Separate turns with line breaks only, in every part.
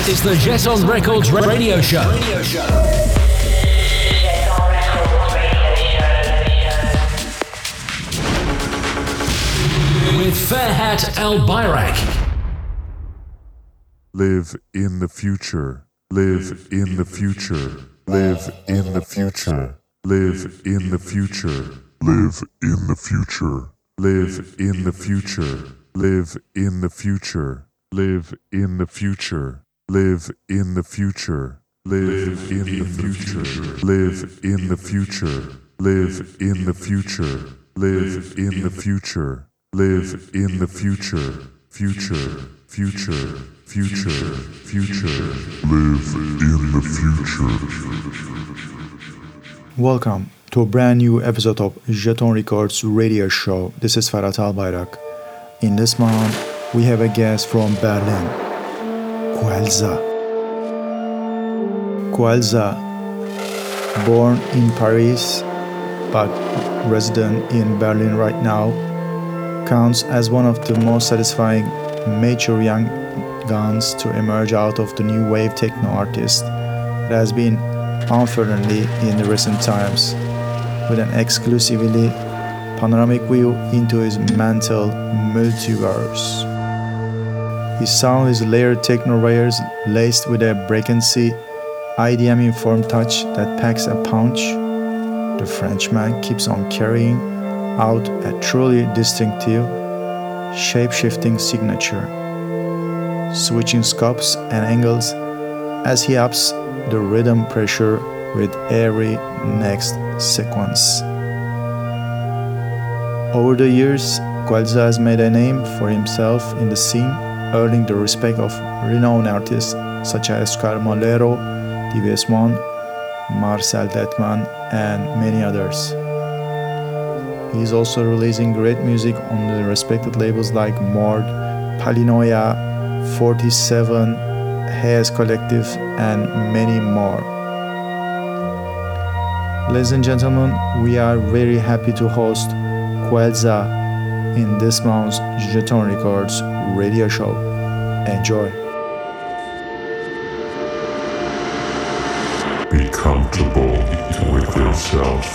This is the Jeton Records radio show. Radio show. With Ferhat Albayrak.
Live in the future. Live in the future. Live in the future. Live in the future. Live in the future. Live in the future. Live in the future. Live in the future. Live in the future. Live in the future. Live in the future. Live in the future. Live in the future. Live in the future. Future. Future. Future. Future. Live in the future.
Welcome to a brand new episode of Jeton Records radio show. This is Ferhat Albayrak. In this month, we have a guest from Berlin, Quelza. Quelza, born in Paris but resident in Berlin right now, counts as one of the most satisfying mature young guns to emerge out of the new wave techno artist that has been unfortunately in the recent times, with an exclusively panoramic view into his mental multiverse. His sound is layered techno layers laced with a breakancy, IDM informed touch that packs a punch. The Frenchman keeps on carrying out a truly distinctive, shape shifting signature, switching scopes and angles as he ups the rhythm pressure with every next sequence. Over the years, Quelza has made a name for himself in the scene, earning the respect of renowned artists such as Oscar Mulero, DVS1, Marcel Dettmann, and many others. He is also releasing great music on the respected labels like Mord, Palinoia, 47, Hayes Collective, and many more. Ladies and gentlemen, we are very happy to host Quelza in this month's Jeton Records radio show. Enjoy.
Be comfortable with yourself.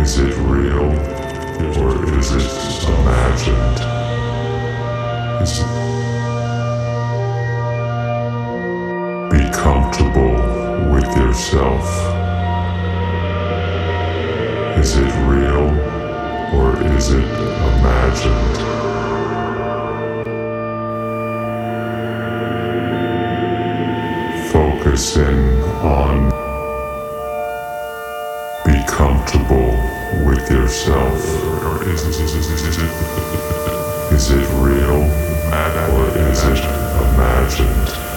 Is it real or is it imagined? Is it Be comfortable with yourself. Is it real or is it imagined? Focusing on be comfortable with yourself. Or is, is, it, is it real or is it imagined?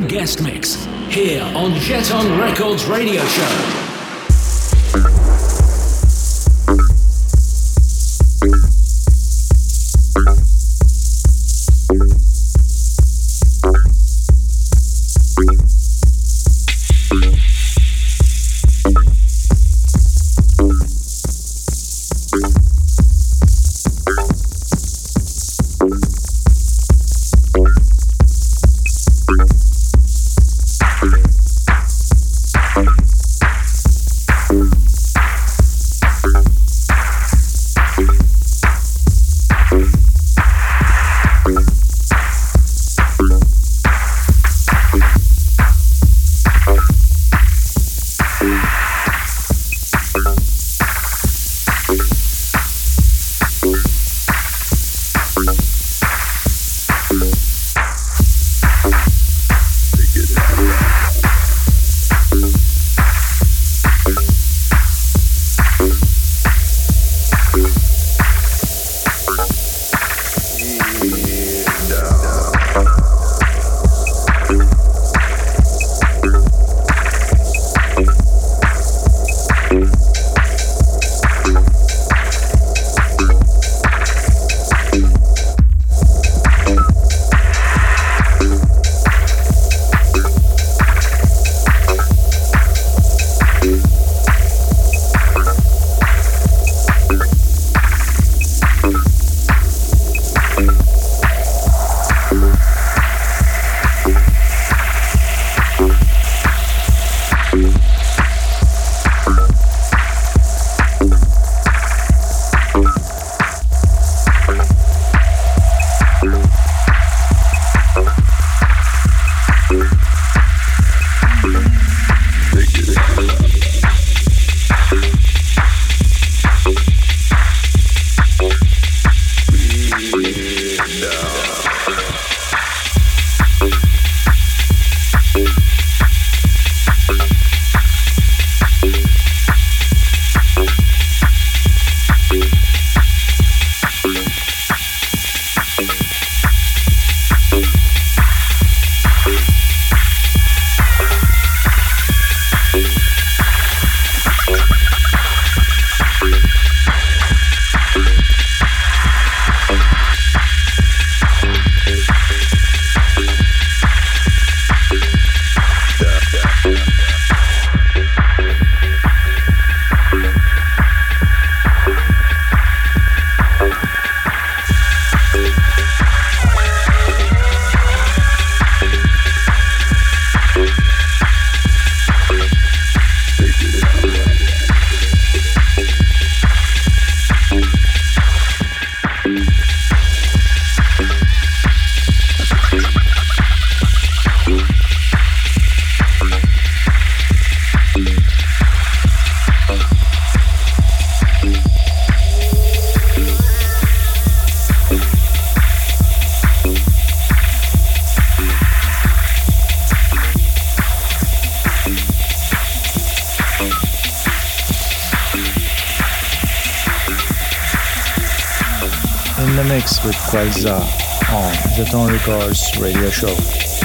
The guest mix here on Jeton Records Radio Show. With
Quelza on Jeton Records radio show.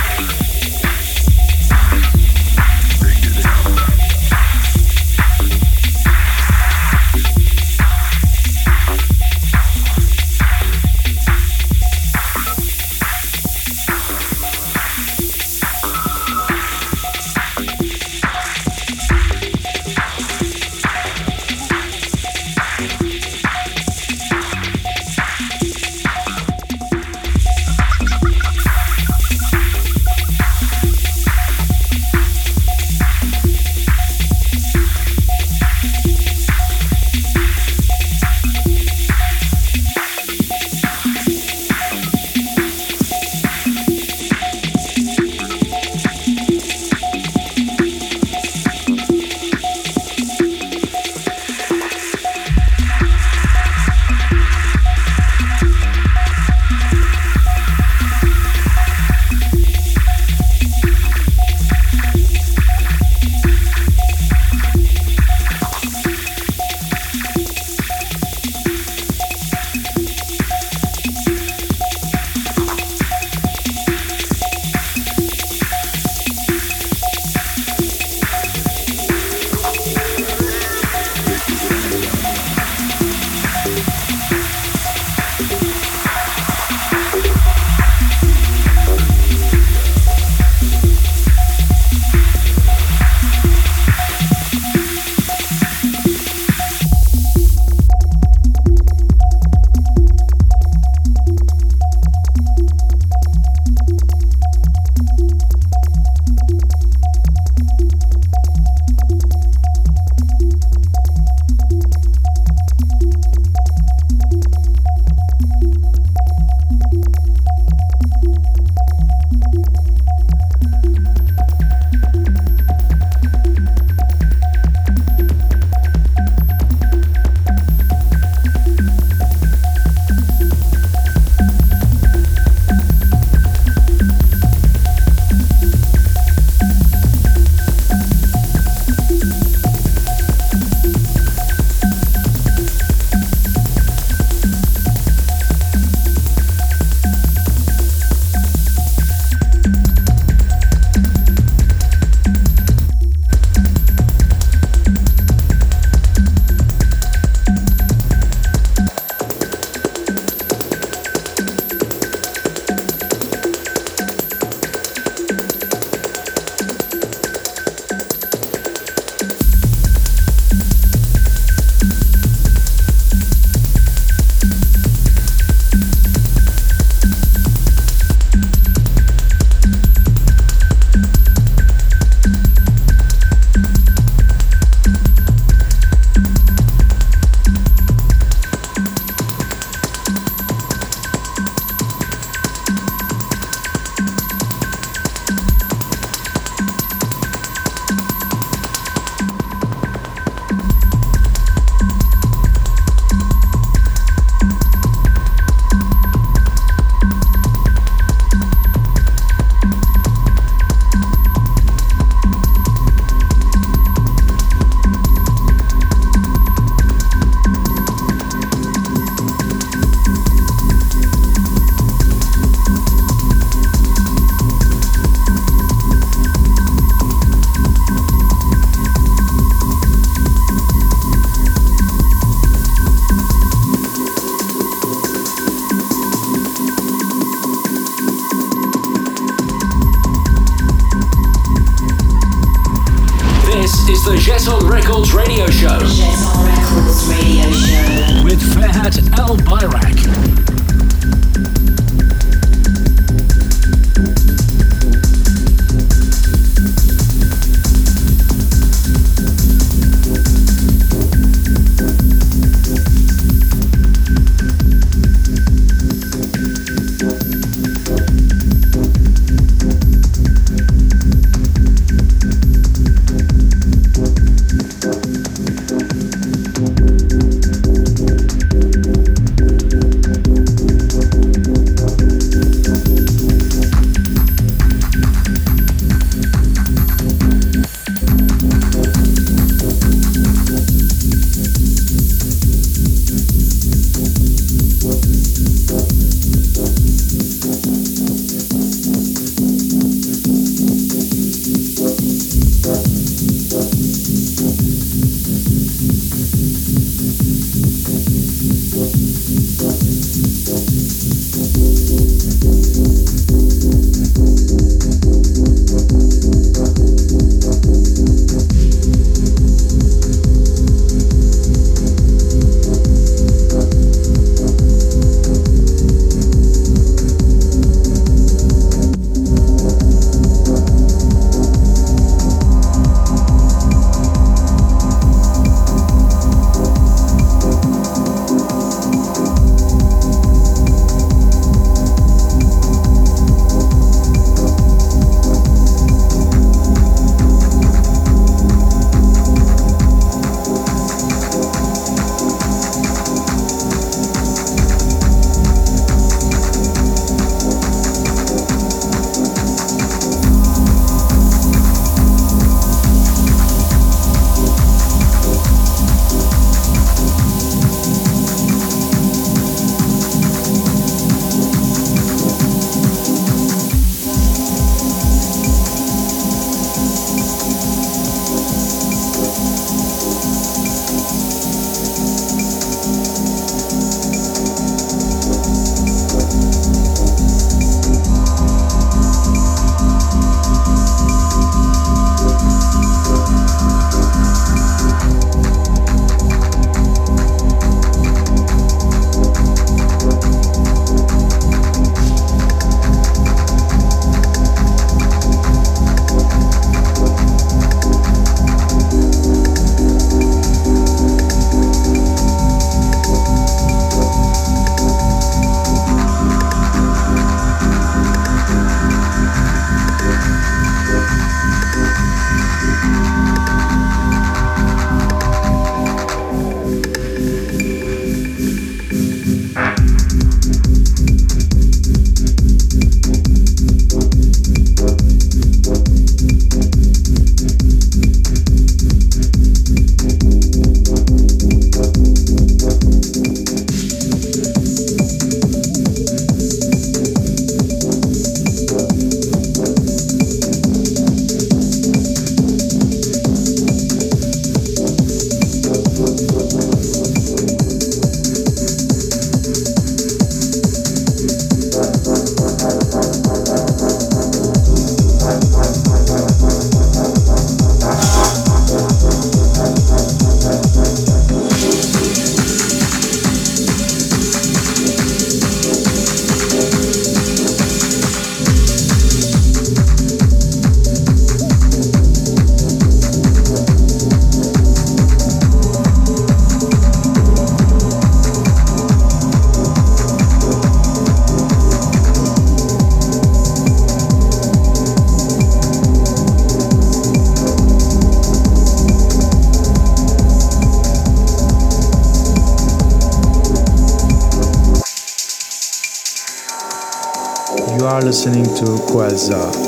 Listening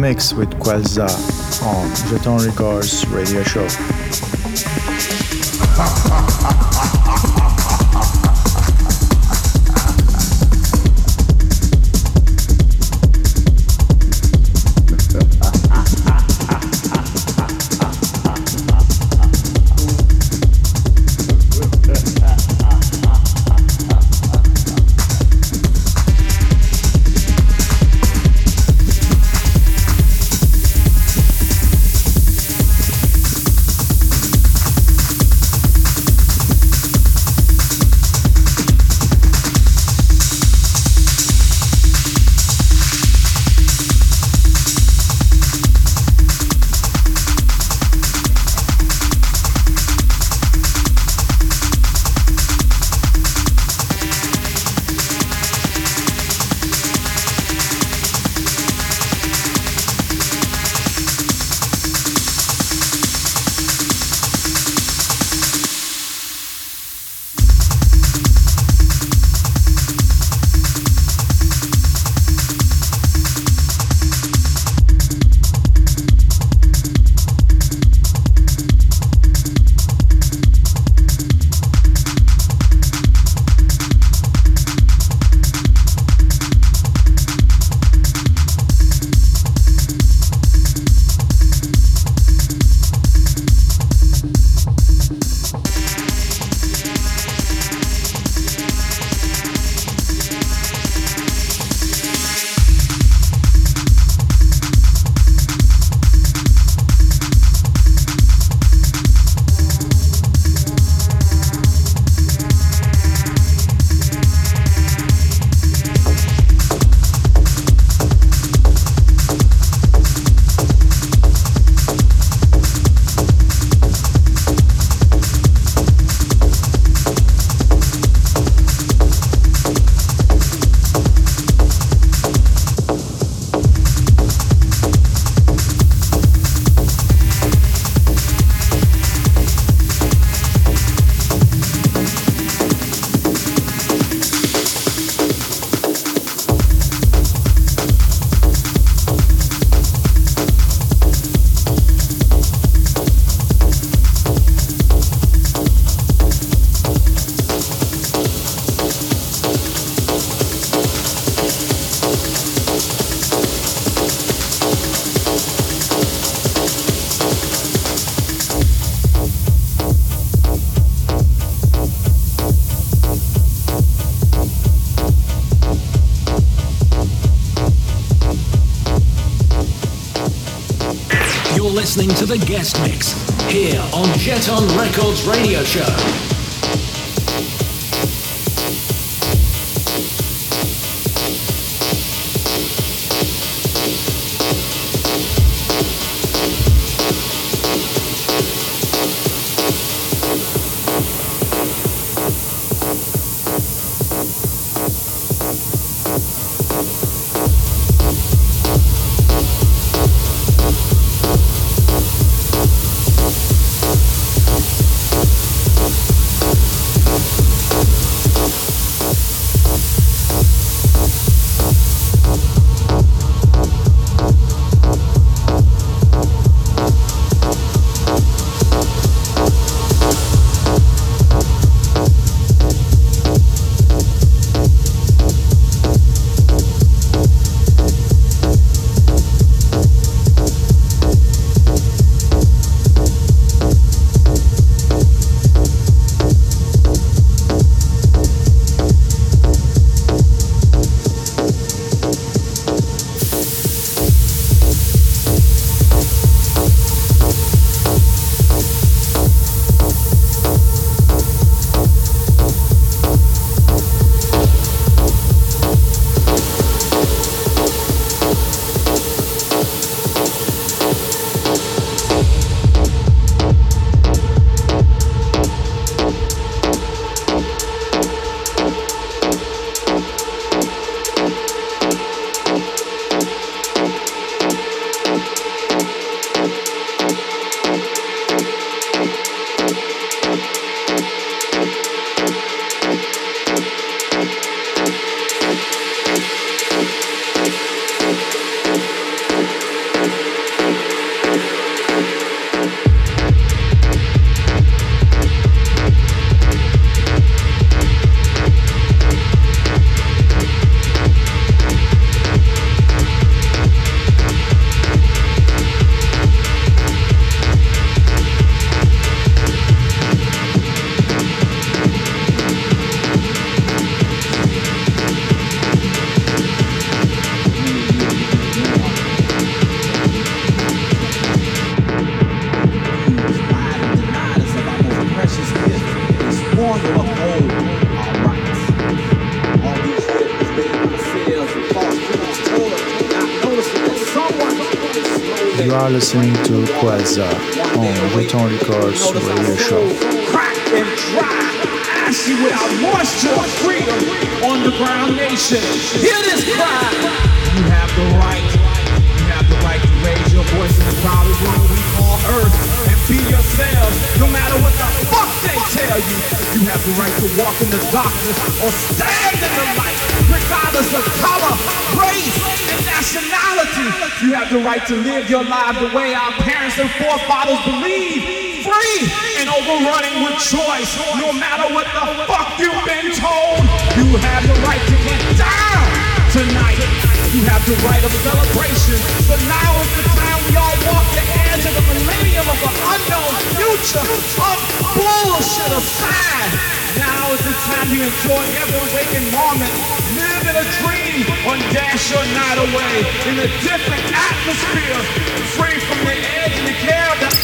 mix with Quelza on Jeton Records radio show.
the guest mix here on Jeton Records Radio Show.
You are listening to Quelza on Jeton Records radio show.
Crack and dry, ashy without moisture, freedom, underground nation. Hear this cry. You have the right, you have the right to raise your voice in the crowded room we call Earth and be yourselves, no matter what the fuck they tell you. You have the right to walk in the darkness or stand in the light, regardless of color, race, and nationality. You have the right to live your life the way our parents and forefathers believe. Free and overrunning with choice, no matter what the fuck you've been told. You have the right to get down tonight. You have the right of celebration, but now is the time we all walk the edge of the millennium of the unknown future of bullshit aside. Now is the time to enjoy every waking moment, a dream, on dash your night away in a different atmosphere, free from the edge and the care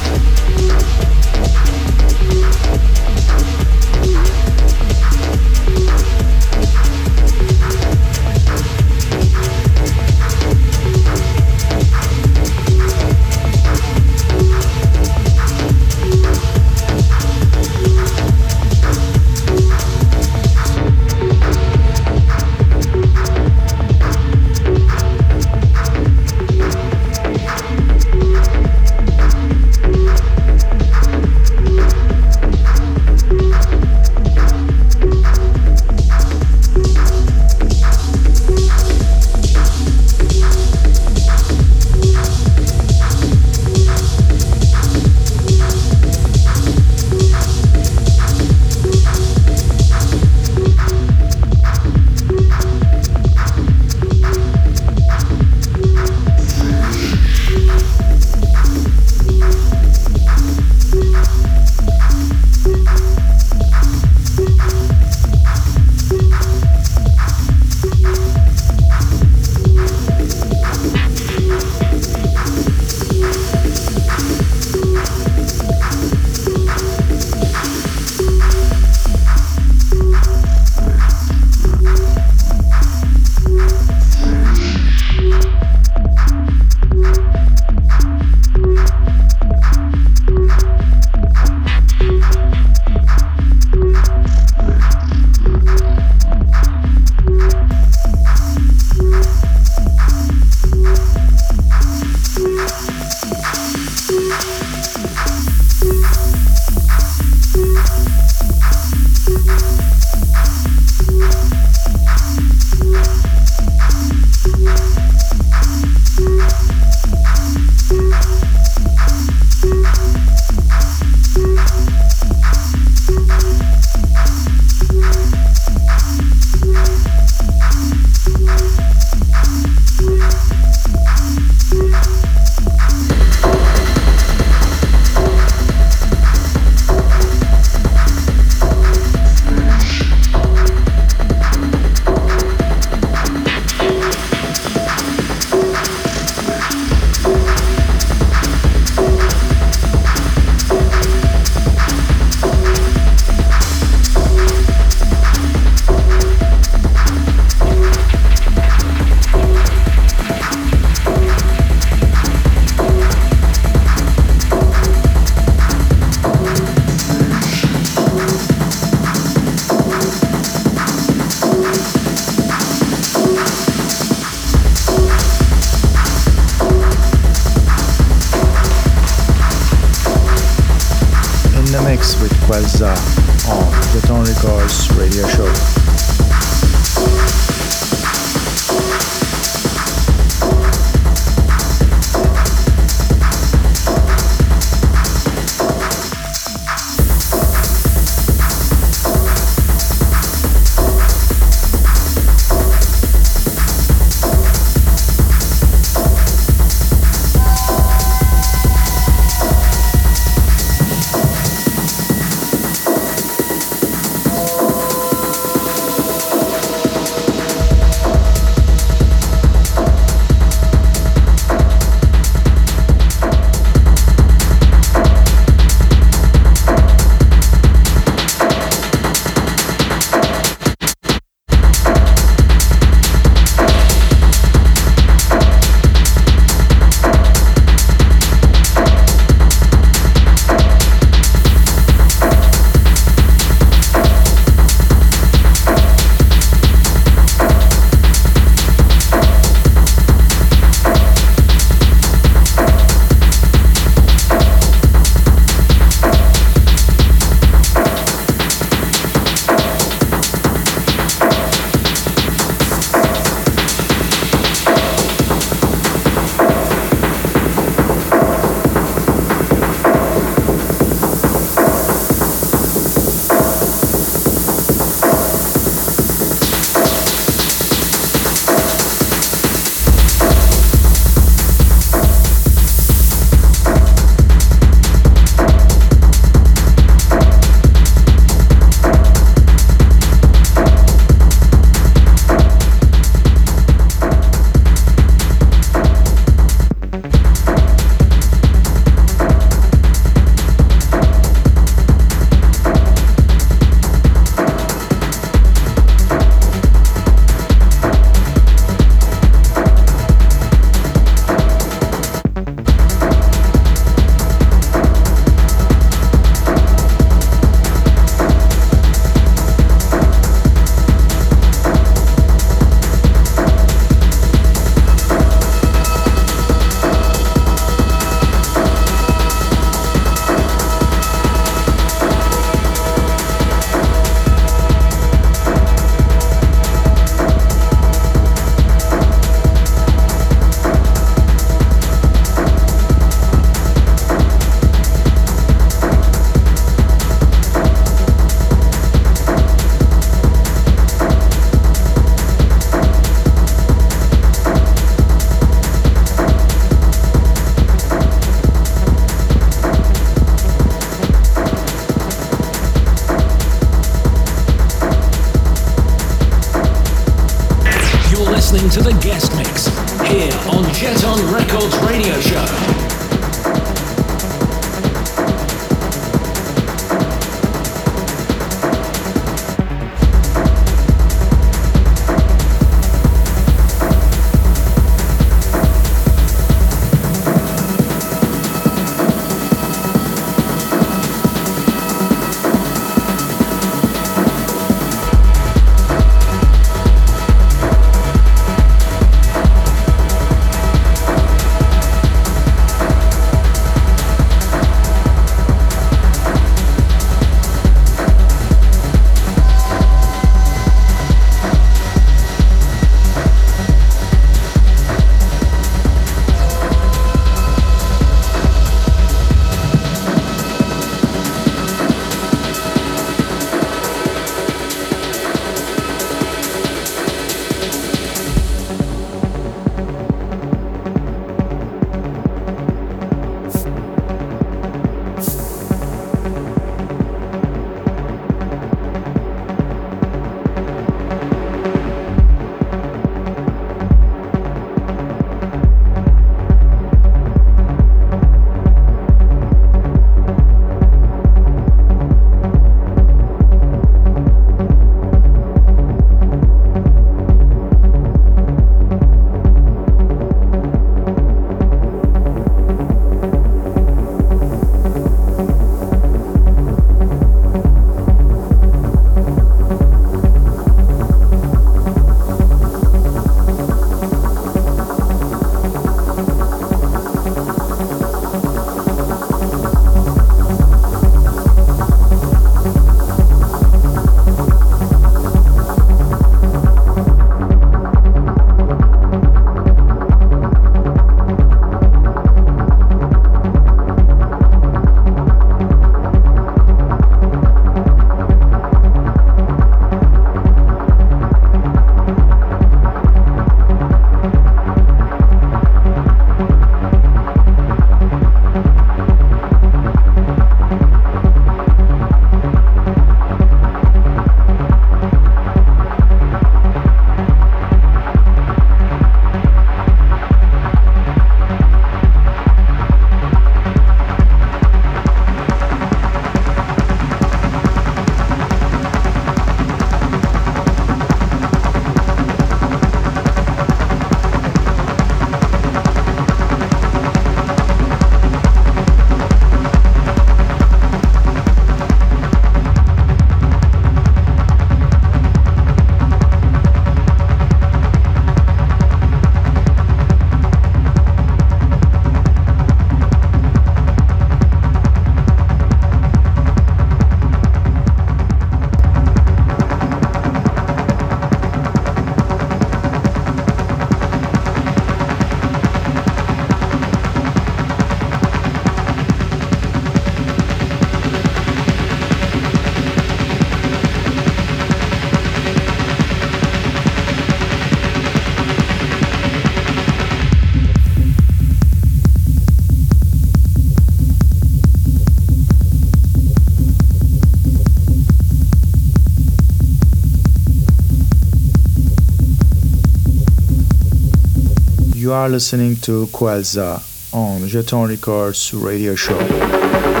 You are listening to Quelza on Jeton Records radio show.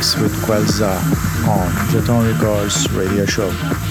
Mix with Quelza on Jeton Records radio show.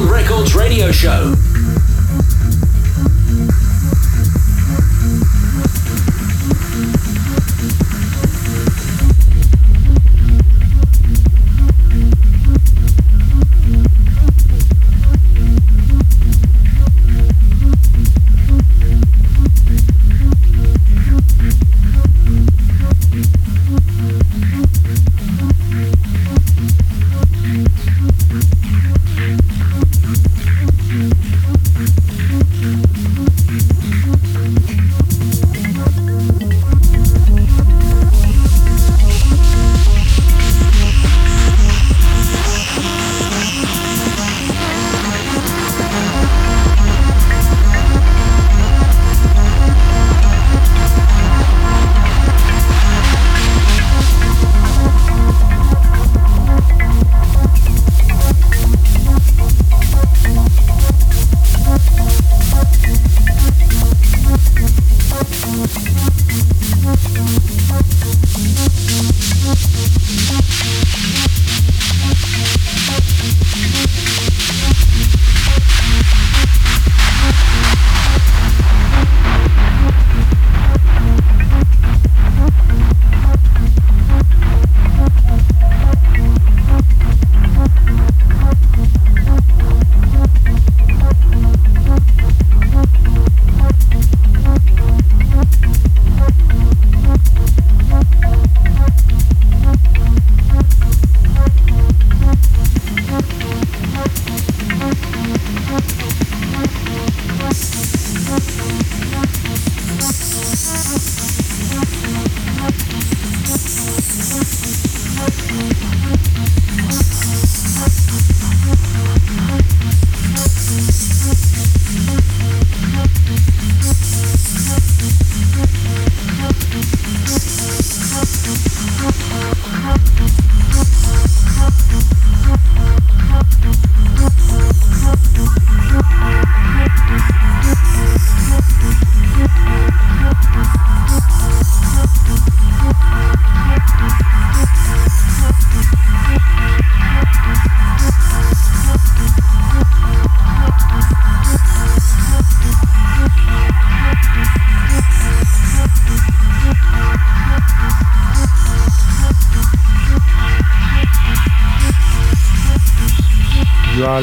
Records radio show.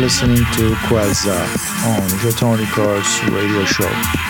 Listening to Quelza on Jeton Records radio show.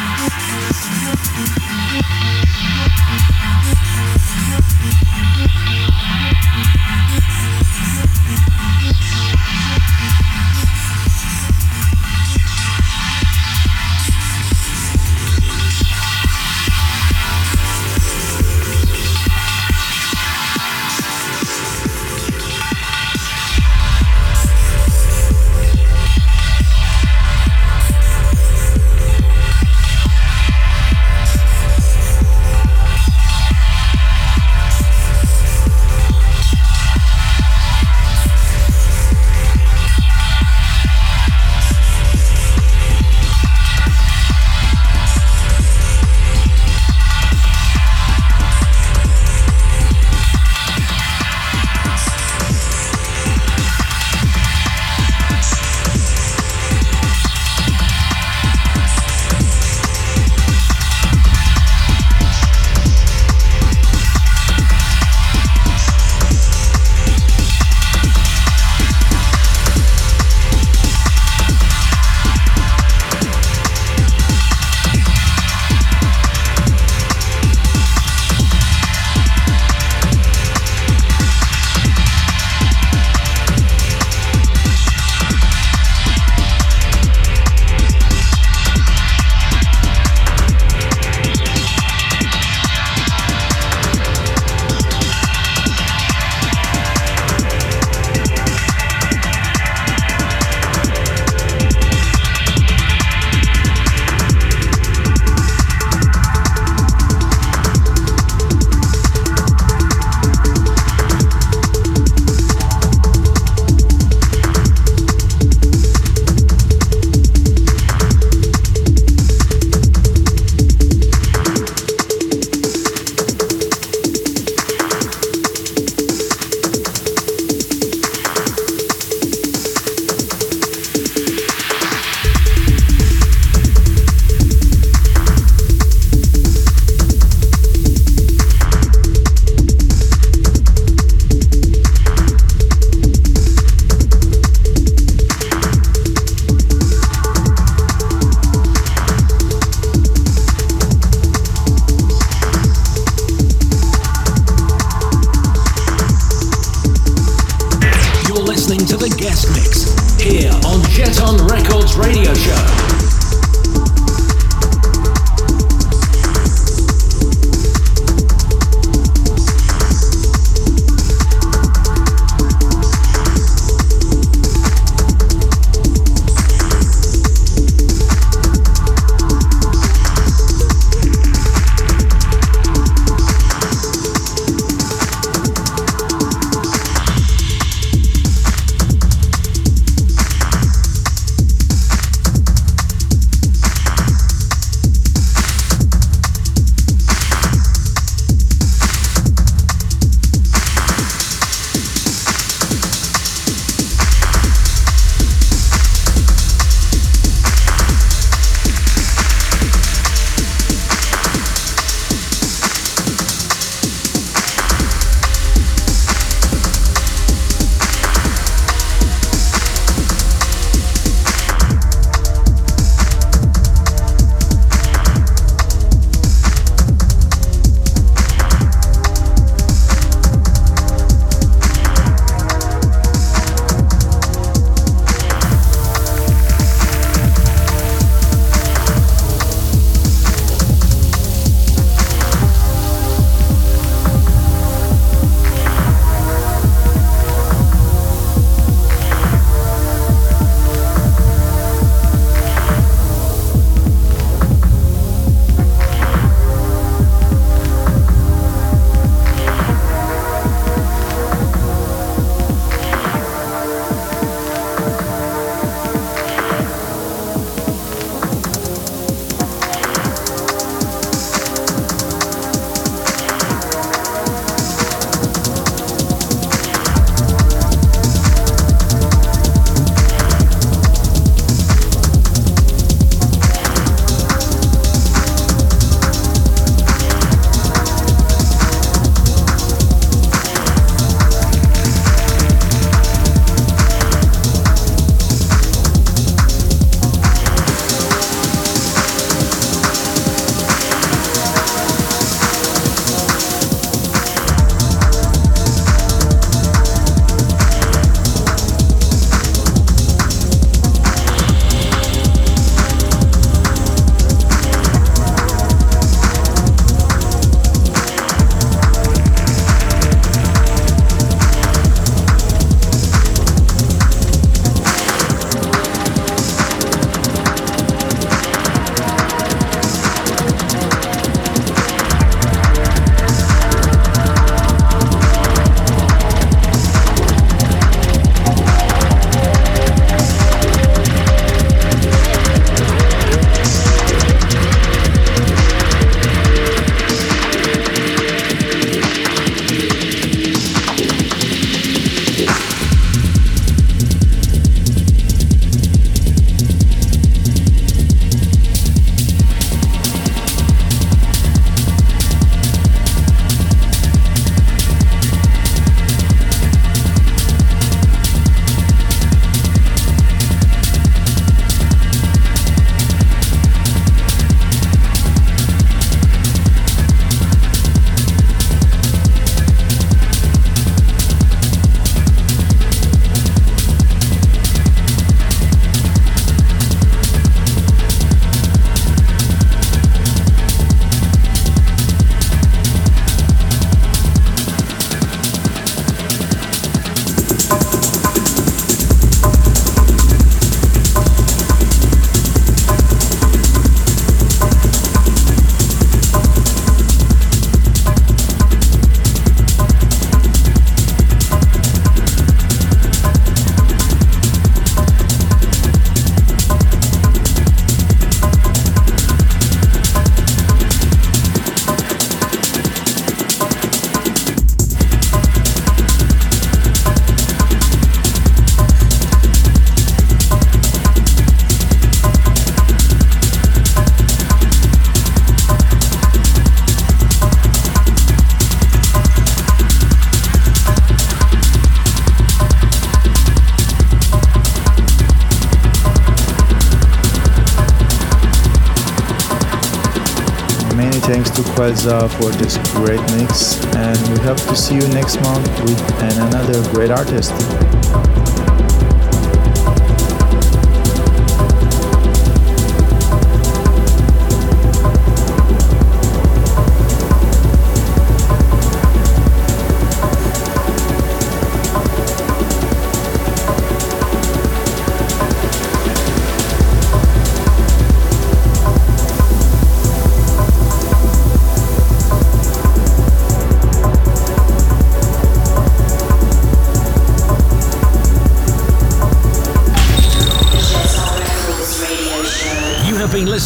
Quelza for this great mix, and we hope to see you next month with another great artist.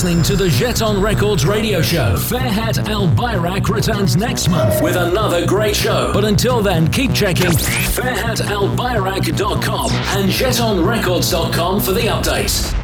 Listening to the Jeton Records radio show. Ferhat Albayrak returns next month with another great show. But until then, keep checking ferhatalbayrak.com and jetonrecords.com for the updates.